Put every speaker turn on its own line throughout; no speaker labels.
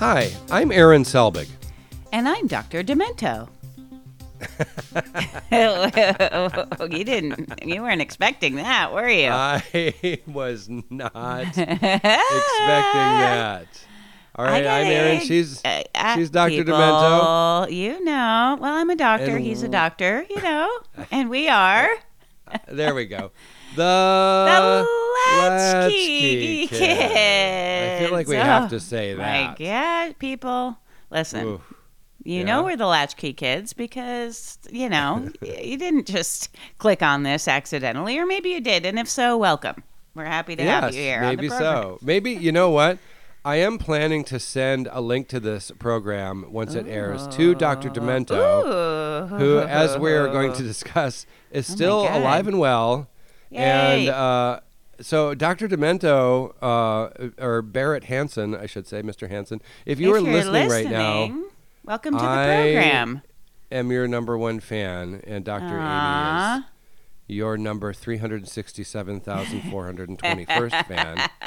Hi, I'm Aaron Selbig.
And I'm Dr. Demento. you didn't, you weren't expecting that, were you?
I was not expecting that. All right, I'm Aaron. She's
uh, uh,
she's Dr.
people,
Demento.
You know, well, I'm a doctor.
And-
He's a doctor. You know, and we are
There we go.
The
The
Latchkey
Latchkey
Kids.
I feel like we have
Oh,
to say
My
that.
God, people, listen.
Oof.
You
Yeah.
know we're the Latchkey Kids because, you know, you didn't just click on this accidentally, or maybe you did, and if so, welcome. We're happy to have you here. on
maybe so. Maybe you know what? I am planning to send a link to this program once it airs to Dr. Demento,
Ooh.
who, as we are going to discuss, is
Oh
still
God.
alive and well. And uh, so, Dr. Demento, uh, or Barrett Hansen, I should say, Mr. Hansen, if you
If
are
you're
listening, right now,
welcome to the program.
I am your number one fan, and Dr. Amy is your number 367,421st fan.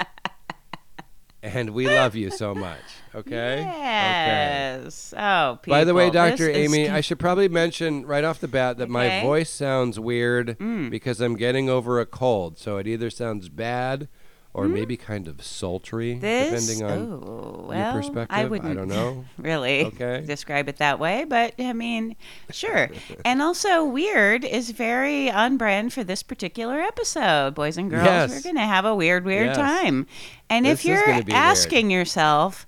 And we love you so much, okay? Okay.
Yes. Oh, people.
By the way, Dr. Amy, I should probably mention right off the bat that my
Okay. Mm.
voice sounds weird because I'm getting over a cold. So it either sounds bad or hmm? maybe kind of sultry,
this,
depending on
oh,
your perspective.
I wouldn't
don't know.
really
Okay.
describe it that way, but I mean, sure. and also, weird is very on brand for this particular episode. Boys and girls,
Yes.
we're going to have a weird, weird
Yes.
time. And
This
if you're
gonna weird.
asking yourself,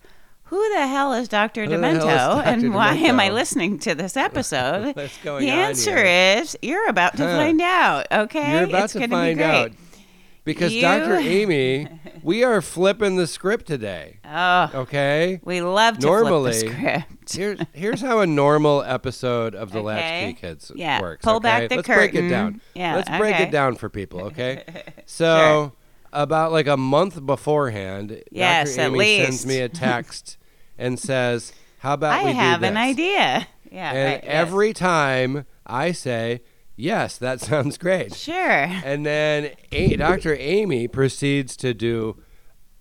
who the hell is Dr.
Who the is
Demento
Dr.
and why am I listening to this episode? The answer
here?
is you're about to
Huh.
find out, okay?
You're about
it's
to find
be great.
out. Because
You-
Dr. Amy, we are flipping the script today,
Oh,
okay?
we love to
Normally-
flip the script.
Here's here's how a normal episode of the
Okay.
Latchkey Kids
Yeah,
works.
pull
okay?
back the curtain.
Let's break it down.
Yeah,
Let's break it down for people, okay? So about like a month beforehand,
Yes,
Dr. Amy sends me a text and says, "How about
I
we
have an idea. Yeah,
And
right, yes.
every time I say, "Yes, that sounds great."
sure.
And then a- Dr. Amy proceeds to do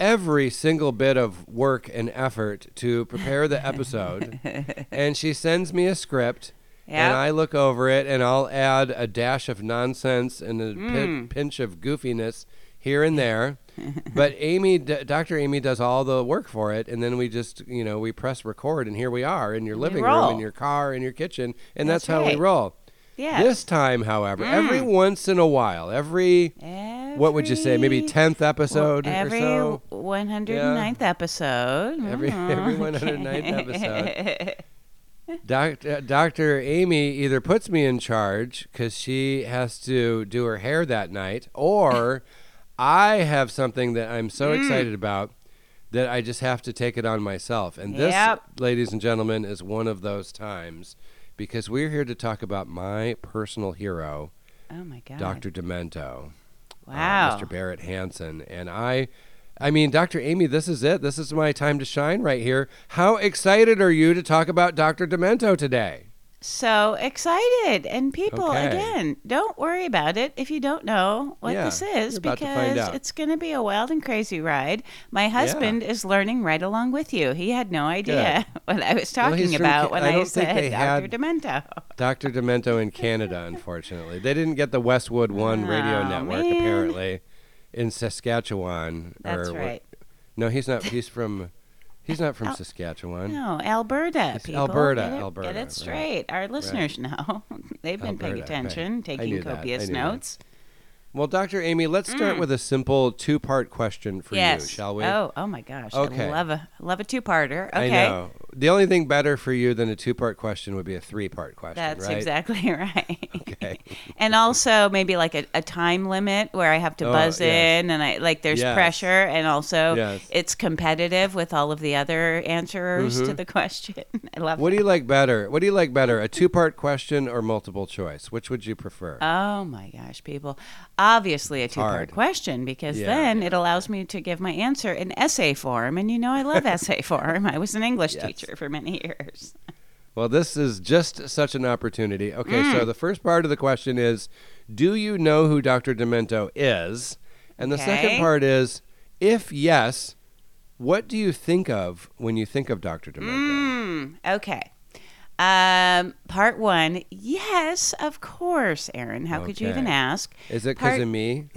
every single bit of work and effort to prepare the episode. and she sends me a script. And I look over it and I'll add a dash of nonsense and a pin- pinch of goofiness here and there. but Amy, D- Dr. Amy does all the work for it. And then we just, you know, we press record and here we are in your living room, in your car, in your kitchen. And that's,
That's
how we roll.
Yeah.
This time, however, every once in a while, every what would you say, maybe tenth episode
every
or so,
109th episode.
Every-
Mhm.
every 109th episode. Doctor Doctor Amy either puts me in charge because she has to do her hair that night, or I have something that I'm so
Mm.
excited about that I just have to take it on myself. And this,
Yep.
ladies and gentlemen, is one of those times because we're here to talk about my personal hero.
oh my god.
Dr. Demento. uh,
Wow.
Mr. Barrett Hansen. And I, I mean, Dr. Amy, this is it. This is my time to shine right here. How excited are you to talk about Dr. Demento today?
So excited. And people,
Okay.
again, don't worry about it if you don't know what
Yeah,
this is because it's going to be a wild and crazy ride. My husband is learning right along with you. He had no idea what I was talking
from
about
Ca-
when
I
I, said Dr. Demento.
Dr. Demento in Canada, unfortunately. They didn't get the Westwood One oh, radio
Oh,
network,
man.
apparently, in Saskatchewan.
That's
or what-
right.
No, he's not. He's from. He's not from
Al-
Saskatchewan.
No, Alberta.
It's
people.
Alberta,
Get it,
Alberta,
Get it straight. Our listeners know. They've been paying
Alberta, right.
attention,
knew
taking copious
knew that.
notes.
Well, Dr. Amy, let's start with a simple two-part question for
Mm. yes.
you, shall we?
Oh, oh my gosh.
Okay.
I love a love a two-parter. Okay.
I know. The only thing better for you than a two-part question would be a three-part question,
That's
right?
exactly right.
Okay.
and also maybe like a, a time limit where I have to
Oh,
buzz
yes.
in and I like there's
Yes.
pressure and also
Yes.
it's competitive with all of the other answerers to the question. I love
Mm-hmm. What do you like better? What do you like better, a two-part question or multiple choice? Which would you prefer?
Oh my gosh, people. Obviously a two part question because
Yeah,
then
yeah,
it allows me to give my answer in essay form. And you know I love essay form. I was an English
Yes.
teacher for many years.
Well, this is just such an opportunity. Okay,
Mm.
so the first part of the question is Do you know who Dr. Demento is? And the second part is If yes, What do you think of when you think of Dr. Demento?
Mm, okay. Um, part one. Yes, of course, Aaron. How could you even ask?
Is it because
part-
of me?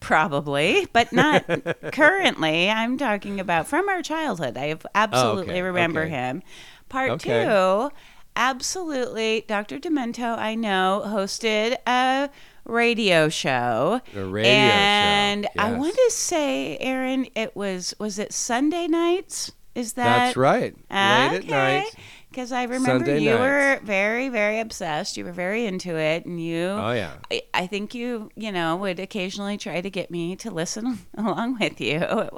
Probably, but not currently. I'm talking about from our childhood. I absolutely
okay,
remember
okay.
him. Part
Okay.
two, absolutely. Dr. Demento, I know, hosted a radio show.
A radio show,
and I want to say, Aaron, it was was it Sunday nights? Is that
That's right. Late at night.
Because I remember
Sunday
you
nights.
were very, very obsessed. You were very into it, and you.
Oh yeah.
I- I think you, you know, would occasionally try to get me to listen along with you.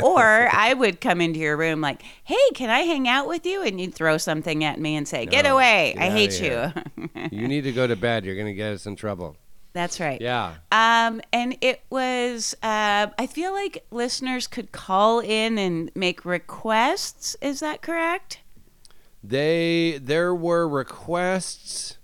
Or I would come into your room like, hey, can I hang out with you? And you'd throw something at me and say, get
No,
away.
get
I hate you.
You need to go to bed. You're gonna get us in trouble.
That's right.
Yeah.
Um, and it was, uh, I feel like listeners could call in and make requests. Is that correct?
They there were requests.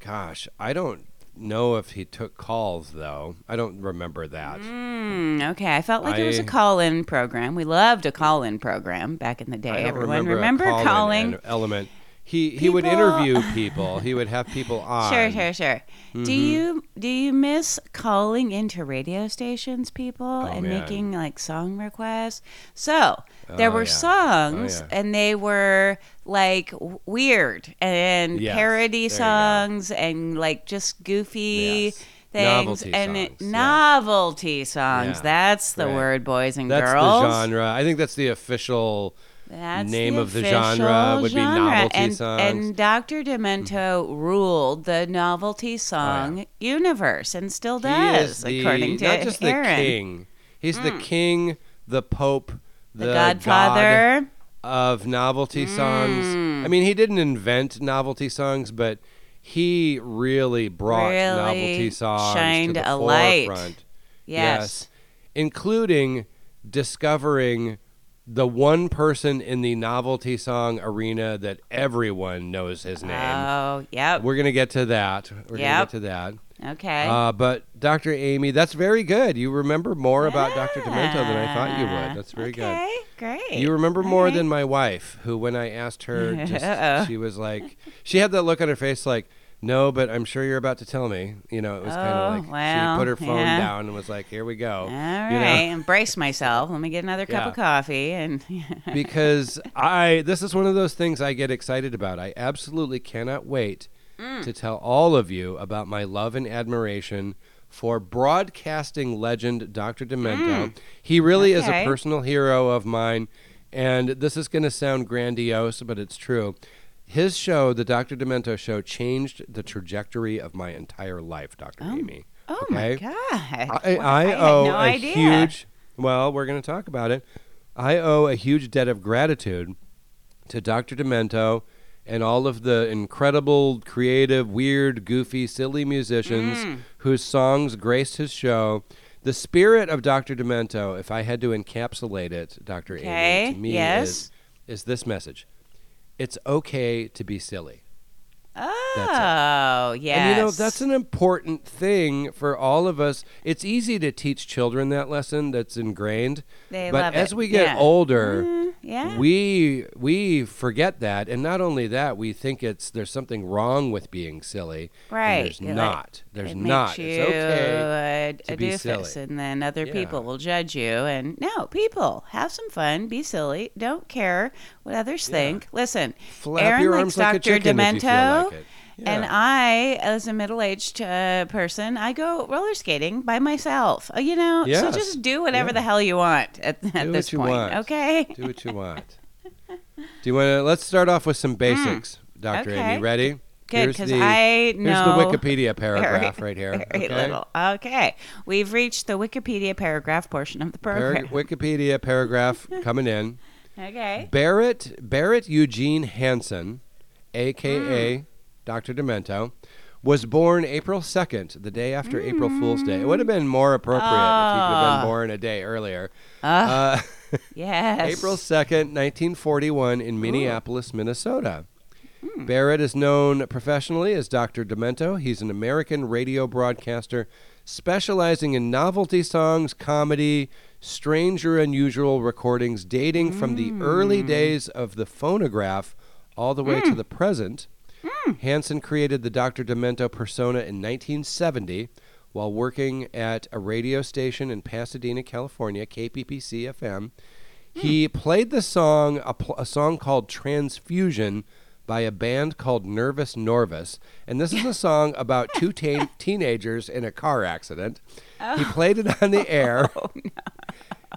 Gosh, I don't know if he took calls though. I don't remember that.
Mm, okay. I felt like it was a call in program. We loved a call in program back in the day.
I
Everyone
remember, a call-in
calling?
element. He he would interview people. He would have people on.
Sure, sure, sure.
Mm-hmm.
Do you do you miss calling into radio stations, people, and
Oh, man.
making like song requests? So there
Oh,
were
yeah.
songs,
Oh, yeah.
and they were like weird and
Yes,
parody
there you go.
songs and like just goofy.
Yes.
Things
Novelty
and it-
songs, yeah.
novelty songs.
Yeah,
That's the
right.
word, boys and
That's
girls.
That's the genre. I think that's the official.
That's the
name
the
of the genre would be
genre.
novelty
and,
songs. Mm-hmm.
And Dr. Demento ruled the novelty song universe and still
Oh,
does,
the,
according to
not just
Aaron.
the king. He's the king, the pope,
The,
the,
Godfather.
god of novelty songs.
Mm.
I mean, he didn't invent novelty songs, but he really brought
Really
novelty songs
shined
to the
a light.
forefront.
yes.
including discovering the one person in the novelty song arena that everyone knows his name.
Oh, yep.
We're gonna get to that. We're
Yep.
gonna get to that.
okay.
Uh, but Dr. Amy, that's very good. You remember more about Dr. Demento than I thought you would. That's very good.
okay, great.
You remember
All
more
right.
than my wife, who, when I asked her, just, she was like, she had that look on her face, like, no, but I'm sure you're about to tell me. You know, it was kind
Oh,
of like
well,
she put her phone
yeah.
down and was like, "Here we go."
All
you know?
embrace myself. Let me get another cup
Yeah.
of coffee and
because I this is one of those things I get excited about. I absolutely cannot wait
Mm.
to tell all of you about my love and admiration for broadcasting legend Dr. Demento. He really is a
Mm.
Personal hero of mine and this is going to sound grandiose but it's true. His show, the Dr. Demento show, changed the trajectory of my entire life, Dr. Amy.
Oh my god!
I,
Wow,
I owe
no
a
idea.
huge. Well, we're going to talk about it. I owe a huge debt of gratitude to Dr. Demento and all of the incredible, creative, weird, goofy, silly musicians
Mm.
whose songs graced his show. The spirit of Dr. Demento, if I had to encapsulate it, Dr.
Okay,
Amy, to me
yes.
is, is this message. It's okay to be silly.
Oh, yes.
And you know, that's an important thing for all of us. It's easy to teach children that lesson that's ingrained.
They
but as
it.
we get
Yeah.
older,
Mm, yeah.
we we forget that and not only that, we think it's there's something wrong with being silly. and
Right.
there's
You're like,
not. There's
it
not.
Makes you
It's okay.
a, a doofus,
silly.
and then other
Yeah.
people will judge you. And no, people have some fun, be silly, don't care what others
Yeah.
think. Listen,
Flap
Aaron
your
likes
arms like a
Dr.
if you feel
Demento,
like it.
and I, as a middle-aged uh, person, I go roller skating by myself. Uh, you know, so just do whatever
Yeah.
the hell you want at, at
Do
this
what you
point.
want.
Okay.
Do what you want. Do you want to? Let's start off with some basics, Dr.
Mm. Okay.
Amy. Ready?
Good,
Here's
because
the-
I
Here's
know
the Wikipedia paragraph
very,
right here.
Very
okay?
little. Okay, we've reached the Wikipedia paragraph portion of the program.
Wikipedia paragraph coming in.
okay.
Barrett Barrett Eugene Hansen, aka
Hmm.
Dr. Demento, was born April 2nd, the day after April Fool's Day. It would have been more appropriate if he could have
Ah.
been born a day earlier.
Ah,
Uh,
yes.
April 2nd, 1941, in Minneapolis, Minnesota. Hmm. Barrett is known professionally as Dr. Demento. He's an American radio broadcaster specializing in novelty songs, comedy, strange or unusual recordings dating from the early hmm. days of the phonograph all the way to hmm. the present. Hansen created the Dr. Demento persona in 1970 while working at a radio station in Pasadena, California, KPPC FM. He played the song, a, pl- a song called Transfusion by a band called Nervous Norvus. And this is a song about two teen- teenagers in a car accident. He oh. played it on the air. Oh,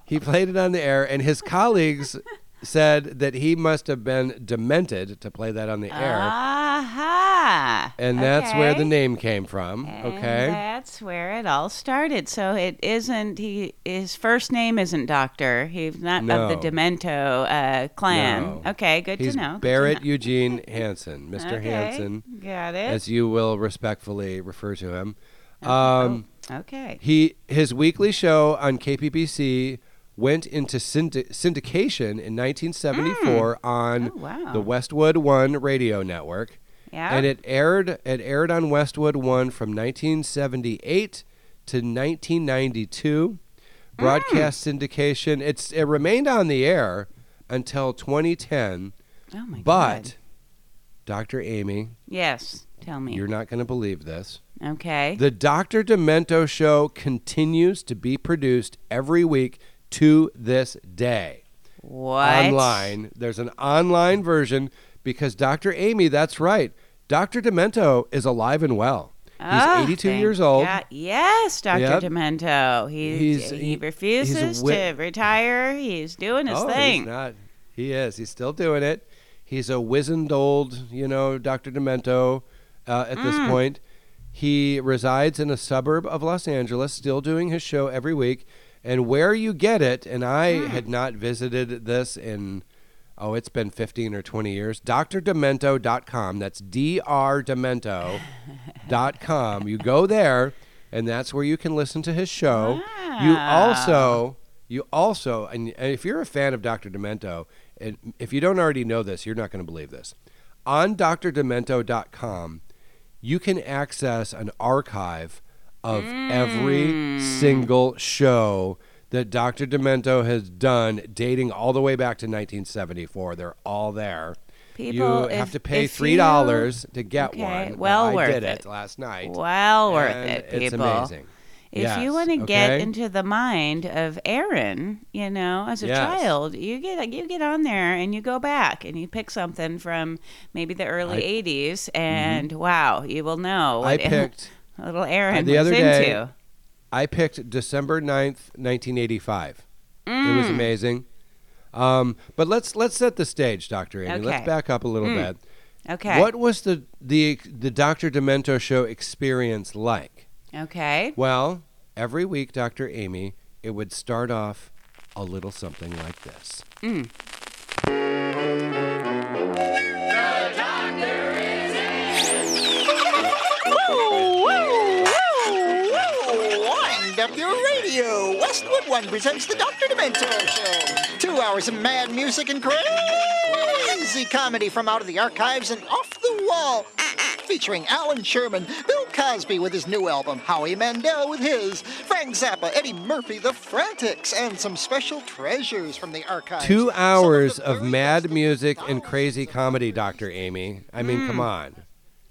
he played it on the air, and his colleagues said that he must have been demented to play that on the air.
Aha.
And that's where the
Okay.
name came from.
And
Okay.
that's where it all started. So it isn't he his first name isn't Doctor. He's not of
No.
the Demento uh, clan.
No.
Okay, good
He's
to know. good to
Barrett
know.
Eugene Hansen, Mr.
Okay,
Hansen,
Got it.
as you will respectfully refer to him.
Oh,
Um,
okay.
He his weekly show on KPPC went into syndi- syndication in 1974 on
Oh, wow.
the Westwood One radio network.
Yeah.
and it aired it aired on Westwood One from 1978 to 1992. Broadcast
Hmm.
syndication. It's it remained on the air until 2010.
oh my god.
But
God.
Dr. Amy,
Yes. Tell me.
you're not going to believe this.
okay.
The Dr. Demento show continues to be produced every week to this day.
what?
Online. There's an online version because Dr. Amy, that's right. Dr. Demento is alive and well. He's
Ah,
82
thank
years old.
God. Yes, Dr.
Yep.
Demento. He
He's-
he, refuses
he's
to retire. He's doing his
oh,
thing.
he's not. He is. He's still doing it. He's a wizened old, you know, Dr. Demento uh, at this
Mm.
point. He resides in a suburb of Los Angeles, still doing his show every week. And where you get it, and I
Mm.
had not visited this in, oh, it's been 15 or 20 years, drdemento.com. That's drdemento.com. You go there, and that's where you can listen to his show. You also, you also, and, and if you're a fan of Dr. Demento, and if you don't already know this, you're not going to believe this. On drdemento.com, you can access an archive of every mm. single show that Dr. Demento has done, dating all the way back to 1974. They're all there.
People,
you have
if-
to pay three dollars to get
Okay,
one.
well
I
worth
did
it.
it last night.
Well worth it,
It's amazing.
If
Yes,
you want to get into the mind of Aaron, you know, as a
Yes.
child, you get you get on there and you go back and you pick something from maybe the early
I-
'80s, mm-hmm. and wow, you will know
I picked
little Aaron
the
was
other day,
into.
I picked December 9th, 1985. It
Mm.
was amazing. Um, but let's let's set the stage, Dr. Amy. Let's back up a little bit.
Okay.
What was the the the Dr. Demento show experience like?
Okay.
Well, every week, Dr. Amy, it would start off a little something like this.
Wind up your radio. Westwood One presents the Dr. Demento Show. Two hours of mad music and crazy comedy from out of the archives and off the wall. Featuring Allan Sherman, Bill Cosby with his new album, Howie Mandel with his, Frank Zappa, Eddie Murphy, The Frantics, and some special treasures from the archives.
Two
Some of
hours of mad music and crazy comedy, Dr. Amy. I mean, come hmm. on.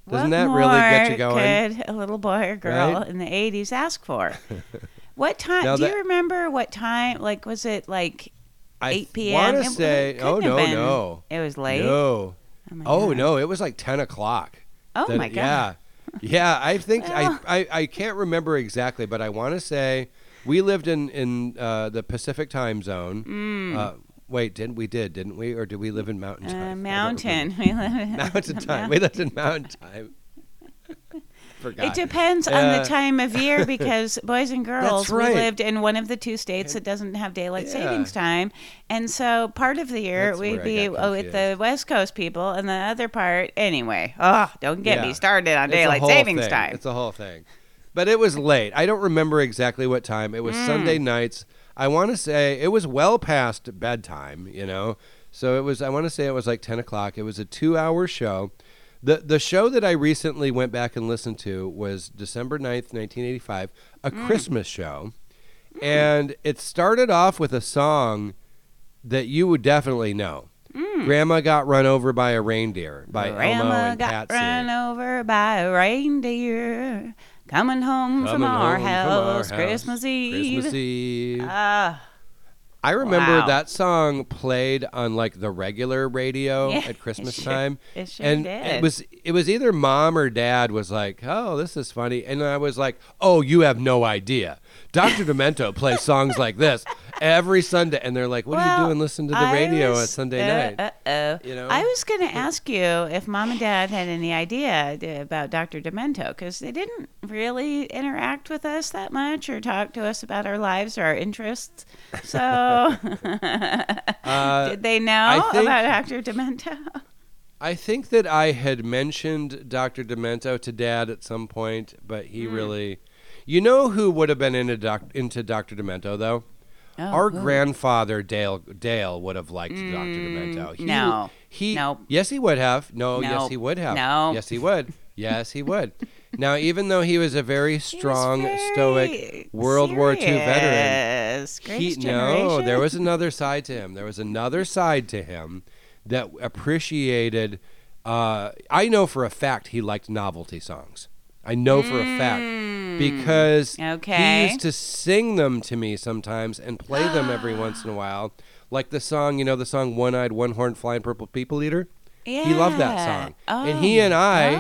Doesn't
What
that really get you
more
going?
Could a little boy or girl
Right?
in the '80s ask for? what time?
Now
do
that-
you remember what time? Like, was it like
I
8 p.m.?
want to say, oh no,
been-
no,
It was late.
no.
my
Oh no, it was like ten o'clock.
Oh my god.
Yeah, yeah. I think
Well.
I, I I can't remember exactly, but I want to say we lived in in uh, the Pacific time zone. Uh, wait, didn't we? Did didn't we? Or did we live in Mountain
Mm. Uh,
Time?
Mountain. We live in
Mountain time.
mount-
We lived in Mountain time. Forgot.
It depends on
Uh,
the time of year because boys and girls,
right.
we lived in one of the two states that doesn't have daylight
Yeah.
savings time, and so part of the year
That's
we'd be oh, with the West Coast people, and the other part anyway. Oh, don't get
Yeah.
me started on
It's
daylight savings
thing.
time.
It's a whole thing. But it was late. I don't remember exactly what time. It was
Mm.
Sunday nights. I want to say it was well past bedtime, you know. So it was. I want to say it was like ten o'clock. It was a two-hour show. The The show that I recently went back and listened to was December 9th, nineteen eighty-five, a
Mm.
Christmas show, and it started off with a song that you would definitely know. Grandma got run over by a reindeer by Elmo
Grandma
and
got
Patsy.
run over by a reindeer coming home from
Coming
our
home from
house Christmas Eve.
Christmas Eve.
Ah,
I remember
Wow.
that song played on like the regular radio
Yeah,
at
it
Christmas
sure-
time.
it sure
and
did.
it was it was either mom or dad was like, "Oh, this is funny," and I was like, "Oh, you have no idea." Dr. Demento plays songs like this every Sunday, and they're like, "What are you
well,
doing? Listening to the
I
radio
was-
at Sunday
uh,
night?"
Uh-oh.
You know?
I was going to ask you if mom and dad had any idea about Dr. Demento because they didn't really interact with us that much or talk to us about our lives or our interests. So,
Uh,
did they know
think-
about Dr. Demento?
I think that I had mentioned Dr. Demento to Dad at some point, but he
Hmm.
really. You know who would have been into doc, into Dr. Demento though?
Oh,
Our
who?
grandfather Dale Dale would have liked Dr. Demento. He,
Mm, no.
he
Nope.
yes he would have. No, yes he would have.
No.
yes he would. Yes he would. now, even though he was a very strong,
very
stoic World War II veteran, he no, there was another side to him. There was another side to him that appreciated. Uh, I know for a fact he liked novelty songs. I know for a fact because he
Mm.
Used to sing them to me sometimes and play them every once in a while, like the song, you know, the song "One Eyed, One Horned, Flying Purple People Eater." Yeah. He loved that song, and he and I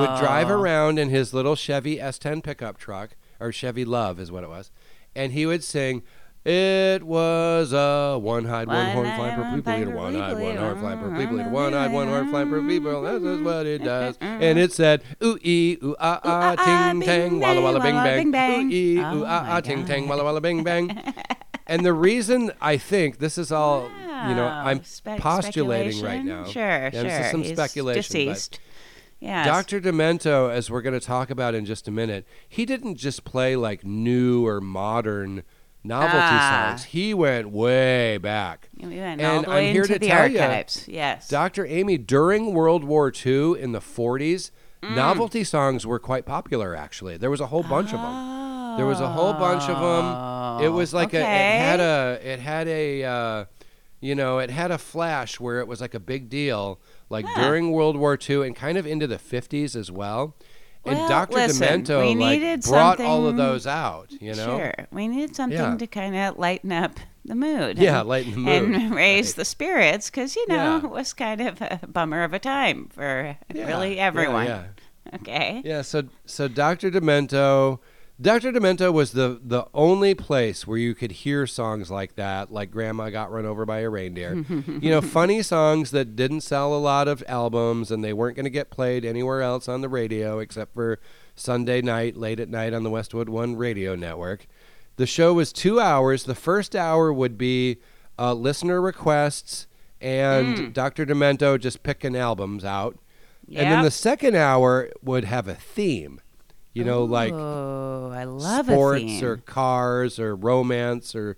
would drive
Oh.
around in his little Chevy S10 pickup truck, or Chevy LUV is what it was, and he would sing. It was a one-eyed, one-horned, flying purple people eater, one-eyed, one-horned, flying purple people one-eyed, one-horned, flying purple people. This is what it does, and it said, ooh ee, ooh ah ah, ting tang, walla walla bing bang, ooh ee,
Oh
ooh ah ah, ting tang, walla walla bing bang. And the reason I think this is all, you know, I'm
Spec-
postulating right now.
Sure,
Yeah,
sure.
This is some
He's
speculation.
Deceased. Yes.
Dr. Demento, as we're going to talk about in just a minute, he didn't just play like new or modern novelty
Ah.
songs. He went way back.
We went
And
all the
I'm here
into
to
the
tell
archives. yes.
Dr. Amy, during World War II in the 40s,
Mm.
novelty songs were quite popular, actually. There was a whole bunch of them. There was a whole bunch of them. It was like a, it had
Oh,
a, it had a, uh, you know, it had a flash where it was like a big deal, like
Huh.
during World War II and kind of into the 50s as well. And Dr.
listen,
Demento like brought all of those out, you know?
Sure. We needed something
Yeah.
to kind of lighten up the mood.
Yeah,
and-
lighten the mood.
And raise
Right.
the spirits because, you know,
Yeah.
it was kind of a bummer of a time for
Yeah,
really everyone.
Yeah,
Okay.
Yeah, so so Dr. Demento, Dr. Demento was the the only place where you could hear songs like that, like Grandma got run over by a reindeer. you know, funny songs that didn't sell a lot of albums and they weren't going to get played anywhere else on the radio except for Sunday night, late at night on the Westwood One radio network. The show was two hours. The first hour would be uh, listener requests and Dr. Demento just picking albums out. And then the second hour would have a theme, you know, like
Oh, I love
sports
a theme.
or cars or romance or,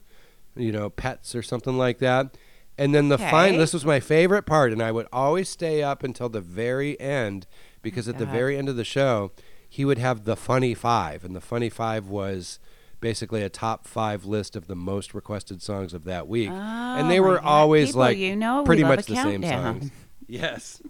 you know, pets or something like that. And then the fine,
Okay.
this was my favorite part, and I would always stay up until the very end because at the very end of the show, he would have the funny five, and the funny five was basically a top five list of the most requested songs of that week,
Oh,
and they oh,
my
were
God.
always
People,
like
you know,
pretty much
a
the same songs. Yes.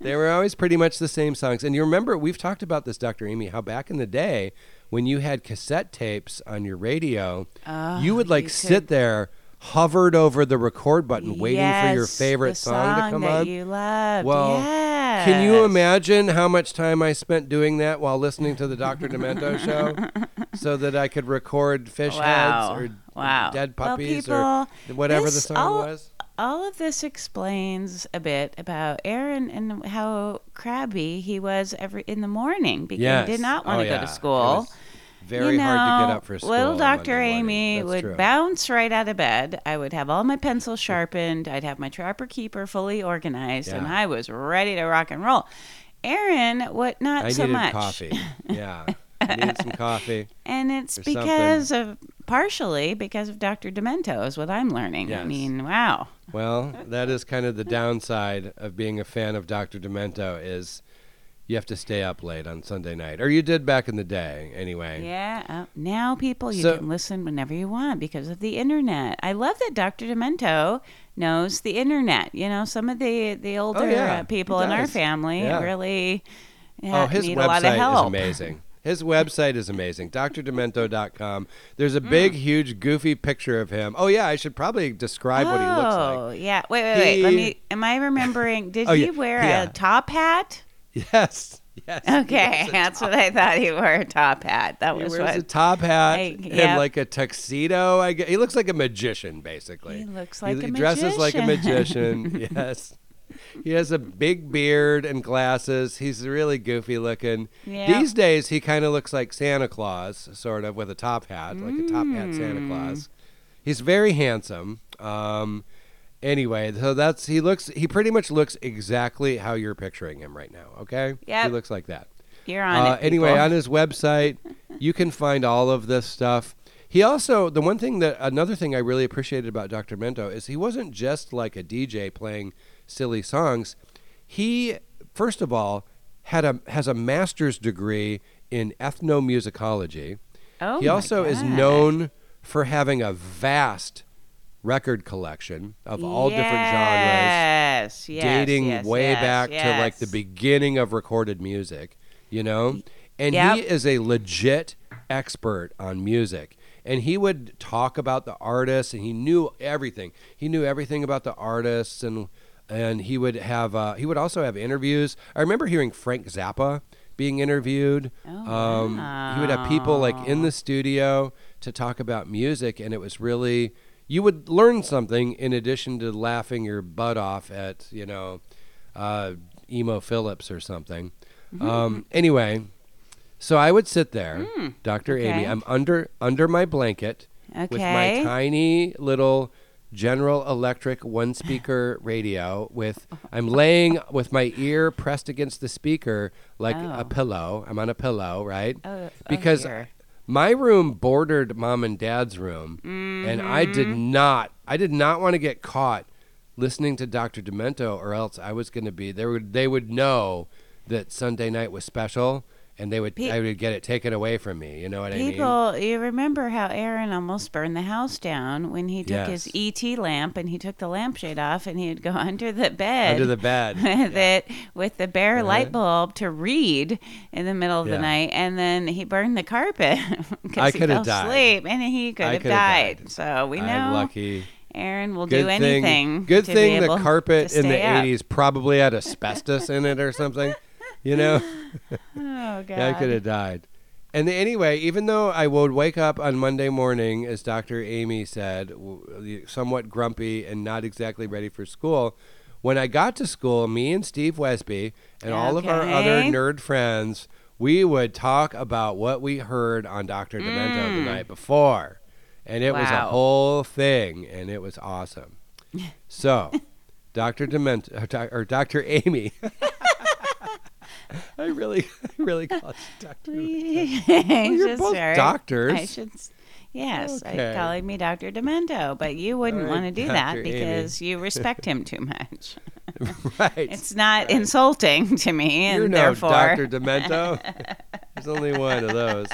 They were always pretty much the same songs. And you remember, we've talked about this, Dr. Amy, how back in the day, when you had cassette tapes on your radio,
Oh,
you would like
you
sit
could-
there, hovered over the record button, waiting for your favorite
the
song, to come
that
on.
you loved.
Well,
yes.
Can you imagine how much time I spent doing that while listening to the Dr. Demento show so that I could record fish
Wow.
heads or
Wow.
dead
Well,
puppies or
people,
whatever the song
all-
was?
All of this explains a bit about Aaron and how crabby he was every in the morning because
Yes.
he did not want
Oh,
to go to school.
Very
you
hard to get up for school.
Little Dr. Amy would
true.
bounce right out of bed. I would have all my pencils sharpened. I'd have my trapper keeper fully organized, and I was ready to rock and roll. Aaron, what not
I
so much.
coffee. Yeah. I needed some coffee.
And it's
or something.
because of partially because of Dr. Demento is what I'm learning. I mean, wow.
Well, that is kind of the downside of being a fan of Dr. Demento is you have to stay up late on Sunday night, or you did back in the day, anyway.
Yeah. Uh, now people you
So-
can listen whenever you want because of the internet. I love that Dr. Demento knows the internet. You know, some of the the older
Oh, yeah,
people in our family
Yeah.
really
Oh,
uh,
his
need a lot of
website
help.
is amazing. His website is amazing. DrDemento.com. There's a big, hmm. huge, goofy picture of him. Oh yeah, I should probably describe what he looks like.
Oh, yeah. Wait, wait, wait. Let me. Am I remembering? Did
Oh,
he
yeah,
wear
yeah.
a top hat?
Yes, yes.
Okay, that's what I thought. He wore a top hat. That
He
was
wears
what.
a top hat
I-
and like a tuxedo. I guess. He looks like a magician, basically.
He looks like
he
a
dresses like a
magician.
magician. yes. He has a big beard and glasses. He's really goofy looking.
Yeah.
These days, he kind of looks like Santa Claus, sort of, with a top hat, like a top hat Santa
Mm.
Claus. He's very handsome. Um, anyway, so that's he looks. He pretty much looks exactly how you're picturing him right now. Okay.
Yep.
He looks like that.
You're on
Uh,
it.
anyway, on his website, you can find all of this stuff. He also, the one thing that, another thing I really appreciated about Dr. Mento is he wasn't just like a DJ playing silly songs. He, first of all, had a has a master's degree in ethnomusicology.
oh
he also is known for having a vast record collection of all different genres
Yes, yes,
dating
yes,
way
yes,
back to like the beginning of recorded music, you know? And
Yep.
he is a legit expert on music. And he would talk about the artists and he knew everything. He knew everything about the artists and and he would have uh, he would also have interviews. I remember hearing Frank Zappa being interviewed.
Oh,
um, he would have people like in the studio to talk about music and it was really you would learn something in addition to laughing your butt off at you know uh, Emo Philips or something.
Mm-hmm.
Um, anyway, so I would sit there, Dr. Amy.
Mm.
I'm under under my blanket with my tiny little General Electric one speaker radio with I'm laying with my ear pressed against the speaker like
Oh.
a pillow. I'm on a pillow, right?
Oh, oh
because
dear.
my room bordered mom and dad's room and I did
Mm-hmm.
not I did not want to get caught listening to Dr. Demento or else I was going to be they would they would know that Sunday night was special and they would
Pe-
I would get it taken away from me, you know what I mean?
People, you remember how Aaron almost burned the house down when he took his ET lamp and he took the lampshade off and he'd go under the bed.
Under the bed.
with it with the bare
Uh-huh.
light bulb to read in the middle of
Yeah.
the night, and then he burned the carpet because he fell
died.
asleep, and he could have died.
died.
So we know
I'm lucky.
Aaron will
Good
do
thing,
anything.
good thing
be able
the carpet in the
up.
80s probably had asbestos in it or something, you know?
Oh God!
I could have died. And anyway, even though I would wake up on Monday morning, as Dr. Amy said, somewhat grumpy and not exactly ready for school, when I got to school, me and Steve Wesby and all of our other nerd friends, we would talk about what we heard on Dr. Demento the night before. And it was a
Mm.
Whole thing, and it was awesome. So, Dr. Demento, or Dr. Amy. I really, I really called you Dr.
you're
both doctors.
I should. Yes,
Okay.
I calling me Dr. Demento, but you wouldn't
right,
want to do that
Dr. Amy.
because you respect him too much.
right.
It's not insulting to me, and
You're no
therefore,
Dr. Demento. There's only one of those.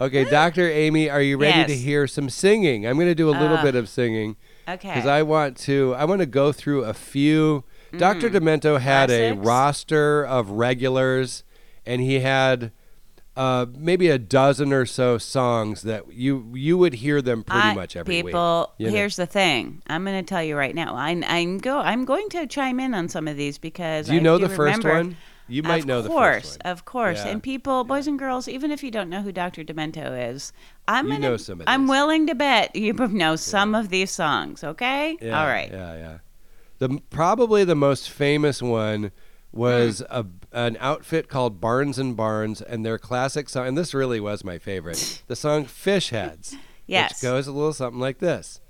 Okay, Dr. Amy, are you ready to hear some singing? I'm going to do a little
Uh,
bit of singing
okay.
because I want to. I want to go through a few. Dr. Demento had a. Roster of regulars, and he had uh, maybe a dozen or so songs that you you would hear them pretty
I-
much every
people,
week. you know?
here's the thing. I'm going to tell you right now. I, I'm go. I'm going to chime in on some of these because
Do you
I
know the first
remember-
one? You might
of
know the
course,
first one.
Of course,
Yeah.
And people, boys and girls, even if you don't know who Dr. Demento is, I'm
You
gonna,
know some of
I'm
these.
willing to bet you know some of these songs. Okay,
Yeah,
all right.
Yeah, yeah. The probably the most famous one was
Hmm.
a an outfit called Barnes and Barnes, and their classic song. And this really was my favorite. the song "Fish Heads,"
Yes.
which goes a little something like this: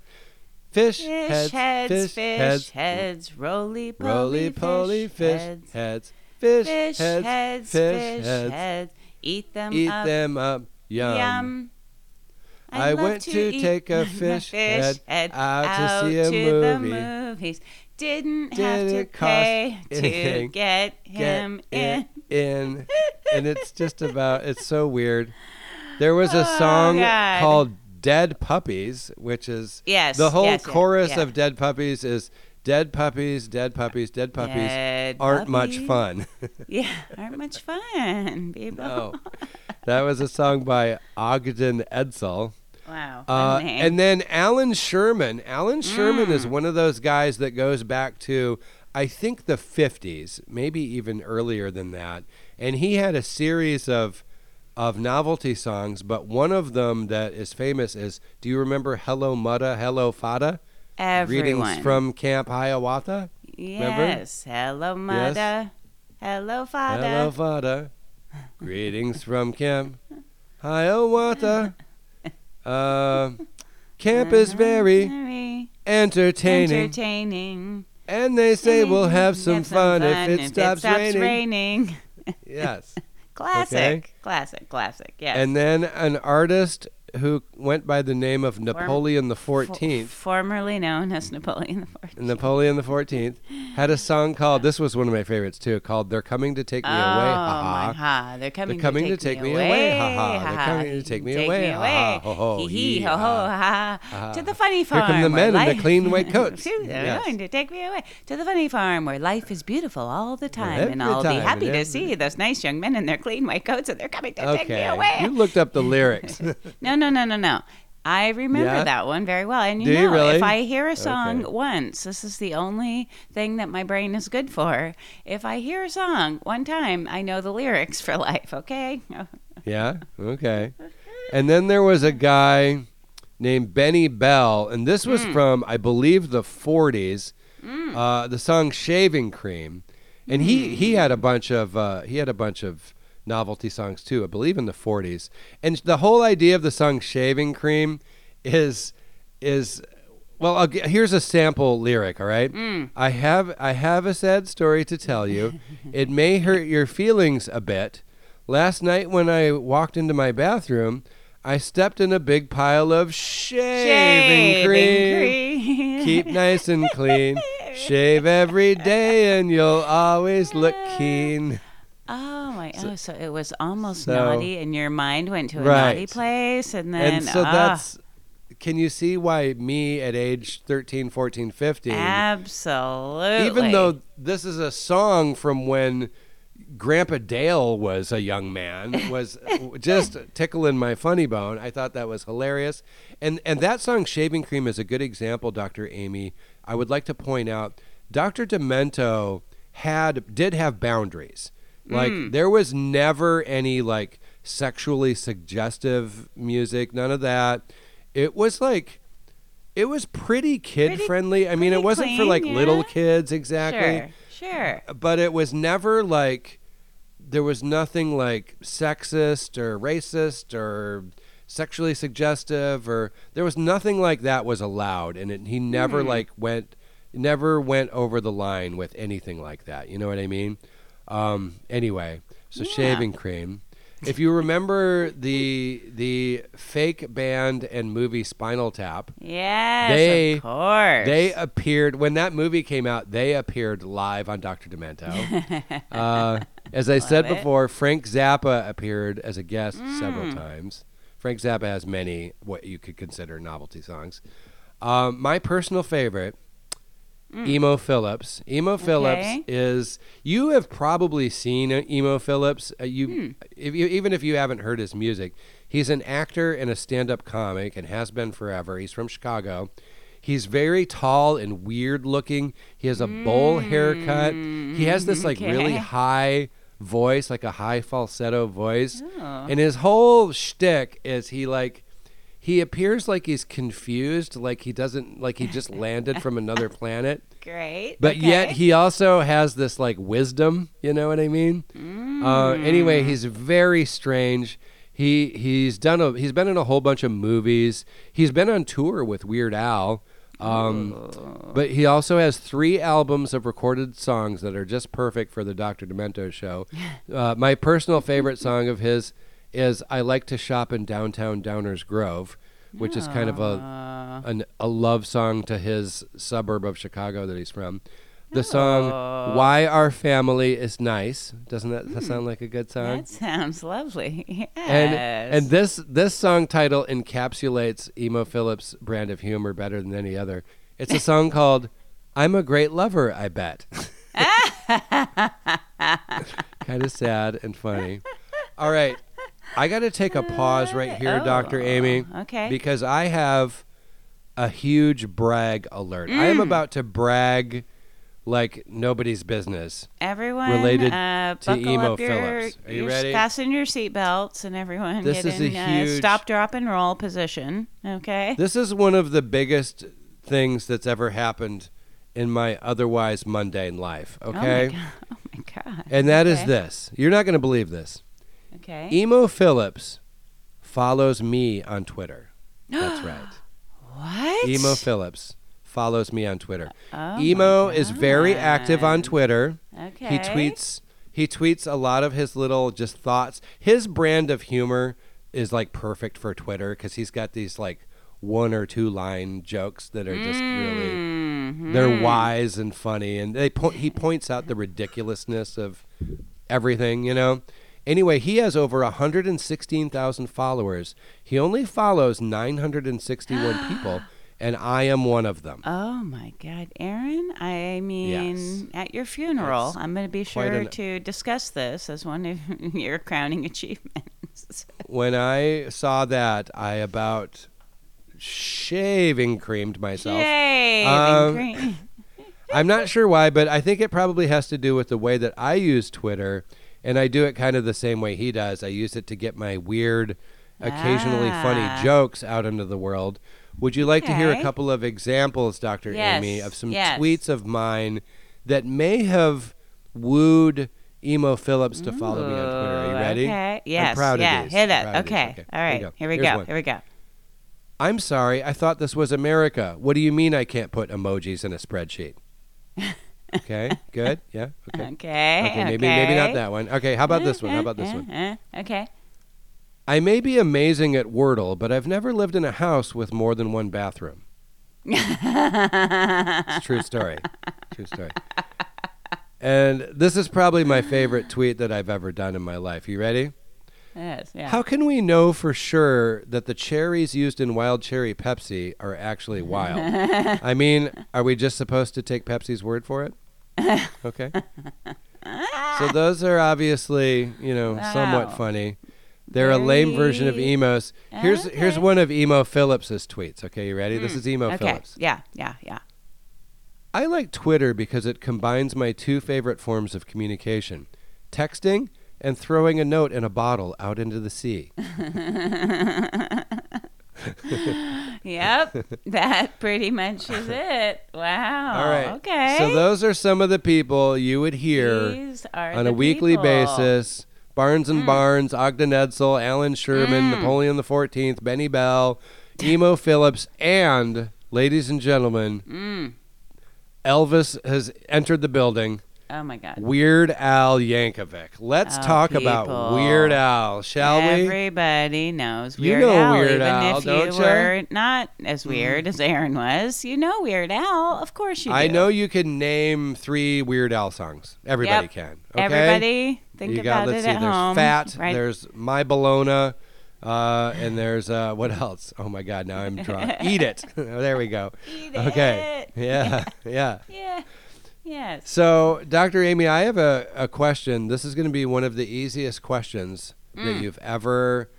Fish,
Fish
heads,
heads,
fish,
fish
heads,
heads, roly poly,
roly poly, fish,
heads,
heads, fish,
fish
heads,
heads,
fish
fish
heads.
heads, eat them
Eat
up,
them up, yum.
yum.
I
love
went to
eat
take a
my
fish head out to see a
to the movies. Didn't have to pay to get him
Get
in.
in, and it's just about. It's so weird. There was a
Oh,
song
God.
called "Dead Puppies," which is
Yes,
The whole
yes,
chorus
yeah.
of "Dead Puppies" is "Dead puppies, dead puppies, dead puppies
Dead
aren't much fun."
Yeah, aren't much fun, people.
no, that was a song by Ogden Edsl.
Wow.
Uh, and then Allan Sherman. Allan Sherman
Mm.
is one of those guys that goes back to, I think, the 50s, maybe even earlier than that. And he had a series of of novelty songs, but one of them that is famous is Do you remember Hello Muddah, Hello Fadduh?
Everyone.
Greetings from Camp Hiawatha. remember?
Yes. Hello, mother. Hello, father.
Hello Fadduh. Greetings from Camp Hiawatha. Uh, camp is very
Very
entertaining.
entertaining.
And they say we'll have some,
Have
fun, if it stops, raining.
raining.
Yes.
Classic.
Okay.
Classic. Classic. Yes.
And then an artist who went by the name of Napoleon the 14th,
formerly known as Napoleon the Fourteenth.
Napoleon the 14th, had a song called, this was one of my favorites too, called They're Coming to Take Me
oh,
Away, ha ha.
ha! They're coming,
They're coming
to take,
me
me
away, ha ha. They're coming to take me
take
away,
me
ha
away.
ha, ho ho,
Hee hee, ho ho,
ha,
ha ha.
ha.
To the funny farm.
Here come the men in the clean white coats.
They're
Yes.
going to take me away to the funny farm where life is beautiful all the time, and I'll
time,
be happy to see those nice young men in their clean white coats, and they're coming to take me away.
You looked up the lyrics.
No, no, no, no, no. I remember
Yeah?
that one very well. And you
Do
know,
you really?
if I hear a song
Okay.
once, this is the only thing that my brain is good for. If I hear a song one time, I know the lyrics for life, okay?
Yeah. Okay. And then there was a guy named Benny Bell, and this was from I believe the 40s. Uh, the song "Shaving Cream," and he he had a bunch of uh, he had a bunch of novelty songs too. I believe in the 40s. And the whole idea of the song "Shaving Cream" is is well. I'll, g- here's a sample lyric. All right. Mm. I have I have a sad story to tell you. it may hurt your feelings a bit. Last night when I walked into my bathroom, I stepped in a big pile of shaving, cream.
cream.
Keep nice and clean. Shave every day and you'll always look keen.
Oh my! oh, so it was almost
so-
naughty, and your mind went to a naughty place, and then
and so
ah,
that's can you see why me at age 13, 14, 15
absolutely.
even though this is a song from when Grandpa Dale was a young man, was just tickling my funny bone. I thought that was hilarious, and and that song "Shaving Cream" is a good example, Doctor Amy. I would like to point out, Doctor Demento had did have boundaries. Like
Mm.
there was never any like sexually suggestive music, none of that. It was like it was pretty kid
Pretty-
friendly. I mean, it wasn't for
clean,
like little kids exactly
sure, sure.
but it was never like there was nothing like sexist or racist or sexually suggestive or there was nothing like that was allowed and it, he never
Hmm.
like went never went over the line with anything like that you know what i mean um anyway so
Yeah.
shaving cream if you remember the the fake band and movie spinal tap
Yes,
They-
of course.
they appeared when that movie came out. They appeared live on Dr. Demento. uh, as I said
it.
before, Frank Zappa appeared as a guest
Mm.
several times. Frank Zappa has many what you could consider novelty songs. Um, my personal favorite, Emo Philips. Emo Philips
Mm.
Is you have probably seen Emo Philips. Uh, you,
Hmm.
if you, even if you haven't heard his music, he's an actor and a stand-up comic and has been forever. He's from Chicago. He's very tall and weird looking. He has a bowl haircut. He has this like really
Mm,
high voice, like a high falsetto voice.
Oh.
And his whole shtick is he like he appears like he's confused, like he doesn't like he just landed from another planet.
Great.
But yet he also has this like wisdom, you know what I mean? Uh, anyway, he's very strange. He he's done a he's been in a whole bunch of movies. He's been on tour with Weird Al. Um, but he also has three albums of recorded songs that are just perfect for the Dr. Demento show. Uh, my personal favorite song of his is "I Like to Shop in Downtown Downers Grove," which is kind of a an, a love song to his suburb of Chicago that he's from. the song
Oh.
"Why Our Family Is Nice." Doesn't that, that sound hmm. like a good song?
That sounds lovely. Yes.
and and this this song title encapsulates Emo Philips' brand of humor better than any other. It's a song called "I'm a Great Lover." I bet. kind of sad and funny. All right, I got to take a pause right here, Doctor
Oh,
Amy,
okay.
because I have a huge brag alert. I
Mm.
am about to brag like nobody's business.
everyone
related
uh,
to Emo
up your,
Philips. Are you ready?
Fasten your seatbelts, and everyone
This
get
is a
in uh,
huge-
stop, drop, and roll position. Okay.
This is one of the biggest things that's ever happened in my otherwise mundane life. Okay.
Oh my god. Oh my god.
And that is
Okay.
this. You're not going to believe this.
Okay.
Emo Philips follows me on Twitter. That's right.
what?
Emo Philips follows me on Twitter.
Oh my
Emo is very active on Twitter.
Okay.
He tweets he tweets a lot of his little just thoughts. His brand of humor is like perfect for Twitter cuz he's got these like one or two line jokes that are just really
Mhm.
they're wise and funny and they po- he points out the ridiculousness of everything, you know. Anyway, he has over 116,000 followers. He only follows 961 people and I am one of them.
Oh my God, Aaron! I mean,
Yes.
at your funeral, I'm going to be sure
an-
to discuss this as one of your crowning achievements.
when I saw that, I about shaving creamed myself.
Yay!
Um,
Green.
I'm not sure why, but I think it probably has to do with the way that I use Twitter, and I do it kind of the same way he does. I use it to get my weird, occasionally
Ah.
funny jokes out into the world. Would you like to hear a couple of examples, Dr. Amy, of some
yes.
tweets of mine that may have wooed Emo Philips to follow me on Twitter? Are you ready?
Okay. Yes.
proud of these.
Hit
I'm
it.
proud of these.
Okay.
Okay,
All
here we go.
Here we
Here's
go.
one.
Here we go.
I'm sorry, I thought this was America. What do you mean I can't put emojis in a spreadsheet? okay, good. Yeah, okay.
Okay.
Okay, maybe maybe not that one. Okay, how about this one? How about this one?
Uh, uh, okay.
I may be amazing at Wordle, but I've never lived in a house with more than one bathroom. It's a true story. True story. And this is probably my favorite tweet that I've ever done in my life. You ready?
Yes. Yeah.
How can we know for sure that the cherries used in Wild Cherry Pepsi are actually wild? I mean, are we just supposed to take Pepsi's word for it? Okay. so those are obviously, you know, somewhat funny. They're a lame version of
Very-
emos. Here's here's one of Emo Philips's tweets. Okay, you ready? This hmm. is Emo
okay.
Philips.
Yeah. Yeah. Yeah.
I like Twitter because it combines my two favorite forms of communication: texting and throwing a note in a bottle out into the sea.
Yep. that pretty much is it. Wow.
All right.
Okay.
So those are some of the people you would hear on a weekly
people.
basis. Barnes and Barnes, Ogden Edsl, Allan Sherman,
Mm.
Napoleon the Fourteenth, Benny Bell, Emo Philips, and ladies and gentlemen,
Mm.
Elvis has entered the building.
Oh my God.
Weird Al Yankovic. Let's
Oh,
talk about. Weird Al, shall we?
Everybody knows Weird You
know
Al.
Weird
even
Al,
if
don't
you were not as weird as Aaron was, you know Weird Al. Of course you do.
I know you can name three Weird Al songs. Everybody
Yep.
can. Okay?
Everybody think
you got,
about
let's
it
see,
at
there's
home.
Fat,
right?
there's My Bologna, uh, and there's uh, what else? Oh my God, now I'm drunk. Eat it. there we go.
Eat
okay.
it.
Yeah, yeah.
Yeah. Yes.
So, Dr. Amy, I have a, a question. This is going to be one of the easiest questions
Mm.
that you've ever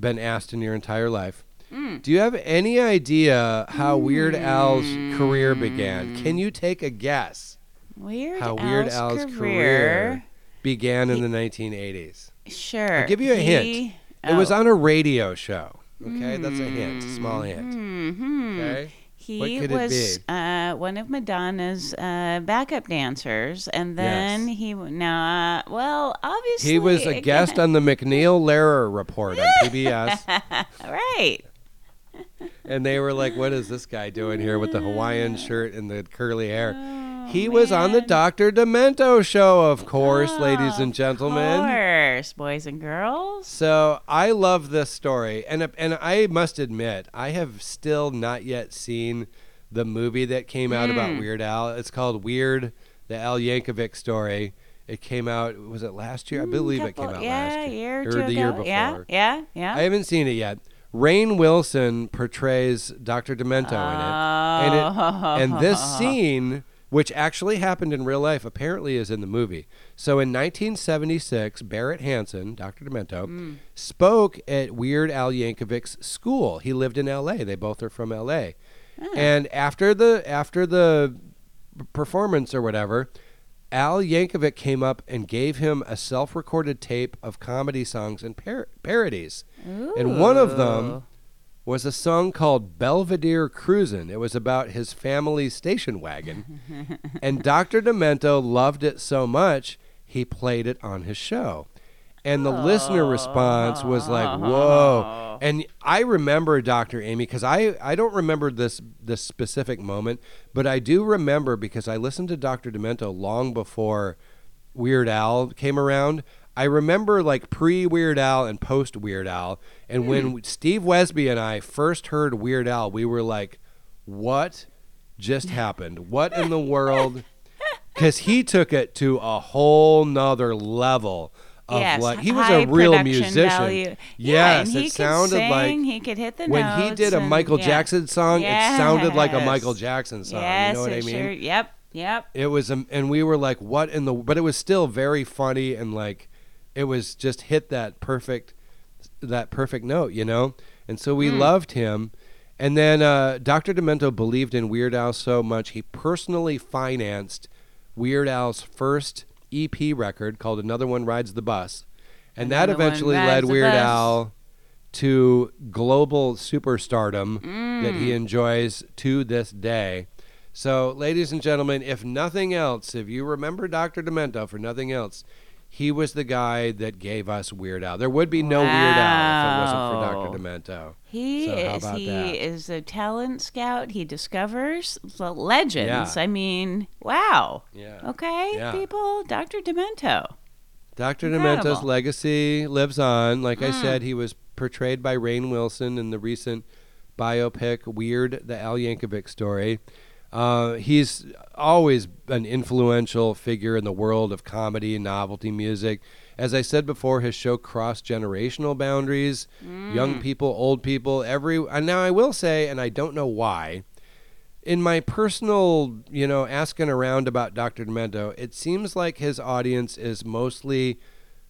been asked in your entire life.
Mm.
Do you have any idea how Weird Al's career began? Can you take a guess
Weird
how Weird
Al's,
Al's
career.
career began in the 1980s?
Sure.
I'll give you a hint.
He-
It was
oh.
on a radio show. Okay, that's a hint, a small hint.
Mhm.
Okay.
He
What could it
was? Uh, one of Madonna's uh, backup dancers, and then
Yes.
he now, uh, well, obviously
He was a guest on the MacNeil Lehrer Report on PBS.
right.
and they were like, "What is this guy doing here with the Hawaiian shirt and the curly hair?"
Oh,
he was on the. Dr. Demento show, of course, ladies
Oh,
and gentlemen.
Of course, boys and girls.
So I love this story, and and I must admit, I have still not yet seen the movie that came out about
Mm.
Weird Al. It's called Weird: the Al Yankovic story. It came out. Was it last year? I believe it came out
yeah,
last
a year or
or the year before.
Yeah, yeah, yeah.
I haven't seen it yet. Rainn Wilson portrays Dr. Demento in it. And, it, and this scene, which actually happened in real life, apparently is in the movie. So in 1976, Barrett Hansen, Dr. Demento, hmm. spoke at Weird Al Yankovic's school. He lived in L.A. They both are from L.A. Ah. And after the after the performance or whatever, Al Yankovic came up and gave him a self-recorded tape of comedy songs and par- parodies. And one of them was a song called Belvedere Cruisin'. It was about his family's station wagon. and Dr. Demento loved it so much, he played it on his show. And the listener response was like, "Whoa!" And I remember Dr. Amy because I I don't remember this this specific moment, but I do remember because I listened to Dr. Demento long before Weird Al came around. I remember like pre Weird Al and post Weird Al. And when Steve Wesby and I first heard Weird Al, we were like, what just happened? What in the world? Because he took it to a whole nother level of
yes,
like, he was a real musician.
value.
Yes,
yeah, and he
it sounded
sing,
like
he could hit the
when he did a
and-
Michael
yeah.
Jackson song, it sounded like a Michael Jackson song.
Yes,
you know what I mean?
sure- yep, yep.
It was, um, and we were like, "What in the?" But it was still very funny, and like, it was just hit that perfect, that perfect note, you know. And so we loved him. And then uh, Dr. Demento believed in Weird Al so much he personally financed Weird Al's first EP record called "Another One Rides the Bus," and that
Another One
eventually led Weird
Bus.
Al to global superstardom that
Mm.
he enjoys to this day. So, ladies and gentlemen, if nothing else, if you remember Dr. Demento for nothing else, he was the guy that gave us Weird Al. There would be no Weird Al if it wasn't for Dr. Demento.
He
So
is he
that?
is a talent scout. He discovers the legends.
Yeah.
I mean, wow.
Yeah.
Okay,
Yeah.
people, Dr. Demento.
Dr.
Incredible.
Demento's legacy lives on. Like I
Mm.
said, he was portrayed by Rainn Wilson in the recent biopic Weird, the Al Yankovic story. Uh, he's always an influential figure in the world of comedy and novelty music. As I said before, his show crossed generational boundaries, young people, old people, every. And now I will say, and I don't know why, in my personal, you know, asking around about Dr. Demento, it seems like his audience is mostly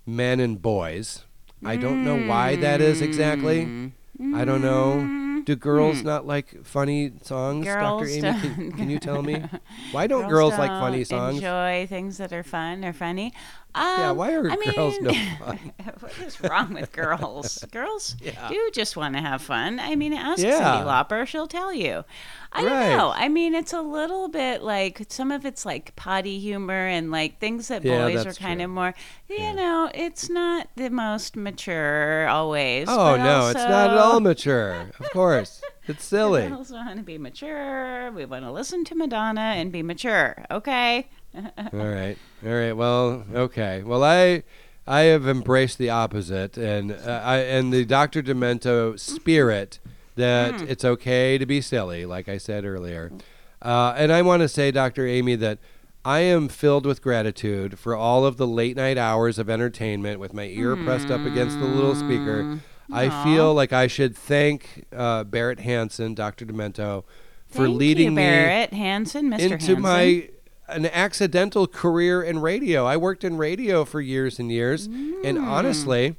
men and boys. I don't know why that is exactly. I don't know. Do girls not like funny songs, Dr. Amy? Can, can you tell me? Why don't girls, like funny
don't
songs?
Enjoy things that are fun or funny. Um,
yeah, why are
I
girls no fun?
what is wrong with girls? girls
Yeah.
do just want to have fun. I mean, ask
Yeah.
Cyndi Lauper; she'll tell you. I
Right.
don't know. I mean, it's a little bit like some of it's like potty humor and like things that
Yeah,
boys are kind
true.
of more. You know, it's not the most mature always.
Oh no, it's not at all mature. Of course, it's silly.
we also want to be mature. We want to listen to Madonna and be mature. Okay.
All right, all right. Well, okay. Well, I I have embraced the opposite, and uh, I and the Doctor Demento spirit that
Hmm.
it's okay to be silly, like I said earlier. Uh, and I want to say, Doctor Amy, that I am filled with gratitude for all of the late night hours of entertainment with my ear pressed up against the little speaker. I feel like I should thank uh, Barrett Hansen, Doctor Demento, for
Thank
leading
you,
me
Hansen, Mr.
into
Hansen.
my an accidental career in radio. I worked in radio for years and years, and
Mm.
honestly,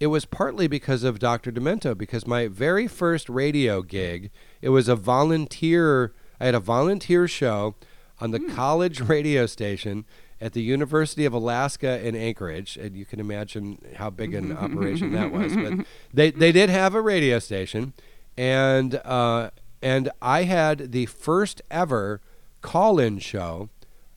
it was partly because of Dr. Demento because my very first radio gig, it was a volunteer I had a volunteer show on
Mm.
the college radio station at the University of Alaska in Anchorage, and you can imagine how big an operation that was. But they they did have a radio station, and uh, and I had the first ever call-in show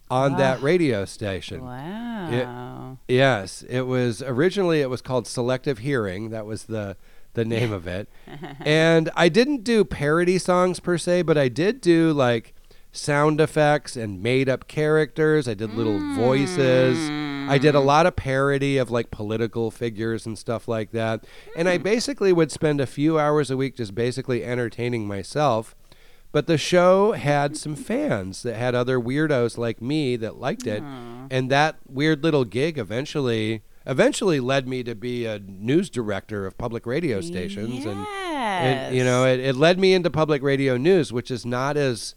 on that radio station.
Wow.
Yes, it was originally it was called Selective Hearing. That was the the name of it. and I didn't do parody songs per se, but I did do like sound effects and made up characters. I did little voices. I did a mm. lot of parody of like political figures and stuff like that. And I mm. basically would spend a few hours a week just basically entertaining myself. But the show had some fans that had other weirdos like me that liked it, and that weird little gig eventually eventually led me to be a news director of public radio stations and it, you know, it, it led me into public radio news, which is not as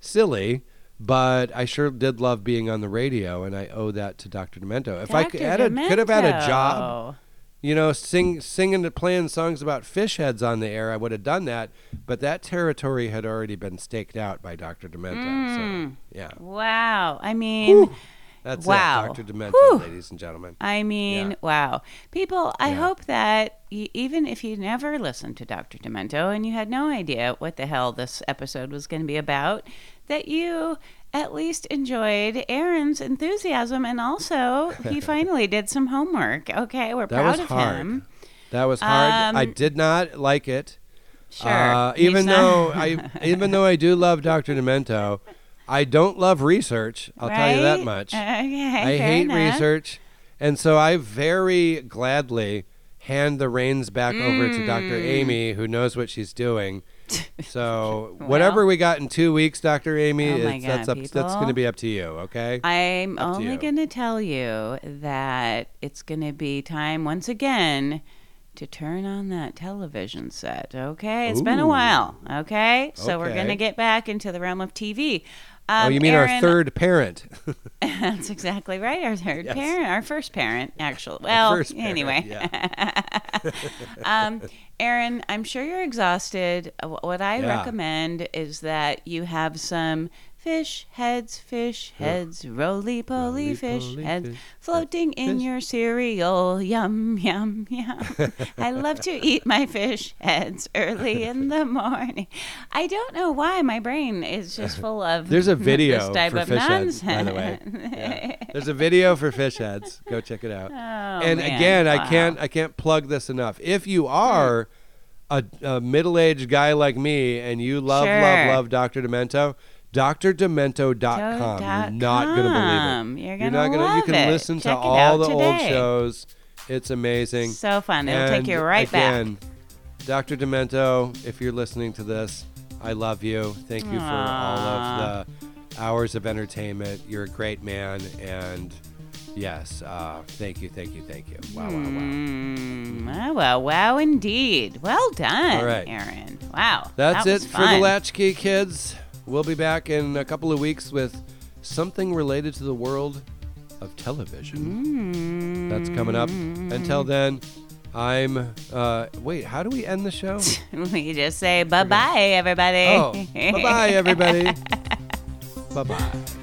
silly, but I sure did love being on the radio, and I owe that to Dr. Demento. If I could, had a, could have had a job, you know, sing, singing and playing songs about fish heads on the air, I would have done that. But that territory had already been staked out by Dr. Demento. So, mm. yeah.
Wow. I mean,
That's
Wow.
it, Dr. Demento,
Whew.
ladies and gentlemen.
I mean,
Yeah.
wow. People, I
Yeah.
hope that y- even if you never listened to Dr. Demento and you had no idea what the hell this episode was going to be about, that you at least enjoyed Aaron's enthusiasm and also he finally did some homework. Okay, we're
That
proud of
hard.
him.
That was hard. I
Um,
did not like it.
Sure.
Uh, even though I, even though I do love Dr. Demento, I don't love research. I'll tell you that much.
Okay,
I hate
enough.
research, and so I very gladly hand the reins back over to Dr.
Mm.
Amy, who knows what she's doing. So whatever we got in two weeks, Dr. Amy,
Oh
it's, that's
God,
up, that's going to be up to you. Okay.
I'm
Up
only going to tell you that it's going to be time once again to turn on that television set. Okay, it's been a while. Okay, so we're going to get back into the realm of TV.
Oh,
Um,
you mean our third parent?
That's exactly right. Our third
Yes.
parent, our first parent, actually. Well,
parent,
anyway. um, Aaron, I'm sure you're exhausted. What I
Yeah.
recommend is that you have some fish heads, fish heads, roly poly fish heads floating in your cereal. Yum, yum, yum. I love to eat my fish heads early in the morning. I don't know why my brain is just full of
There's a video
this type
for
of
fish
nonsense.
heads, by the way. Yeah. There's a video for fish heads. Go check it out.
Oh,
and
man.
again, I can't I can't plug this enough. If you are a, a middle-aged guy like me and you love
Sure.
love love Dr. Demento, drdemento.com. You're not going to believe it.
You're
You're not gonna you can
it.
listen
Check
to all the old shows. It's amazing.
So fun. It'll take you right back.
again, Dr. Demento, if you're listening to this, I love you. Thank you for all of the hours of entertainment. You're a great man, and yes, uh, thank you, thank you, thank you. Wow, wow, wow.
Mm, wow, wow, wow, indeed. Well done,
All right.
Aaron. Wow.
That's
that
it
was
for the
fun.
Latchkey Kids. We'll be back in a couple of weeks with something related to the world of television. That's coming up. Until then, I'm. Uh, wait, how do we end the show?
we just say bye bye, everybody.
Oh, bye bye, everybody. bye bye.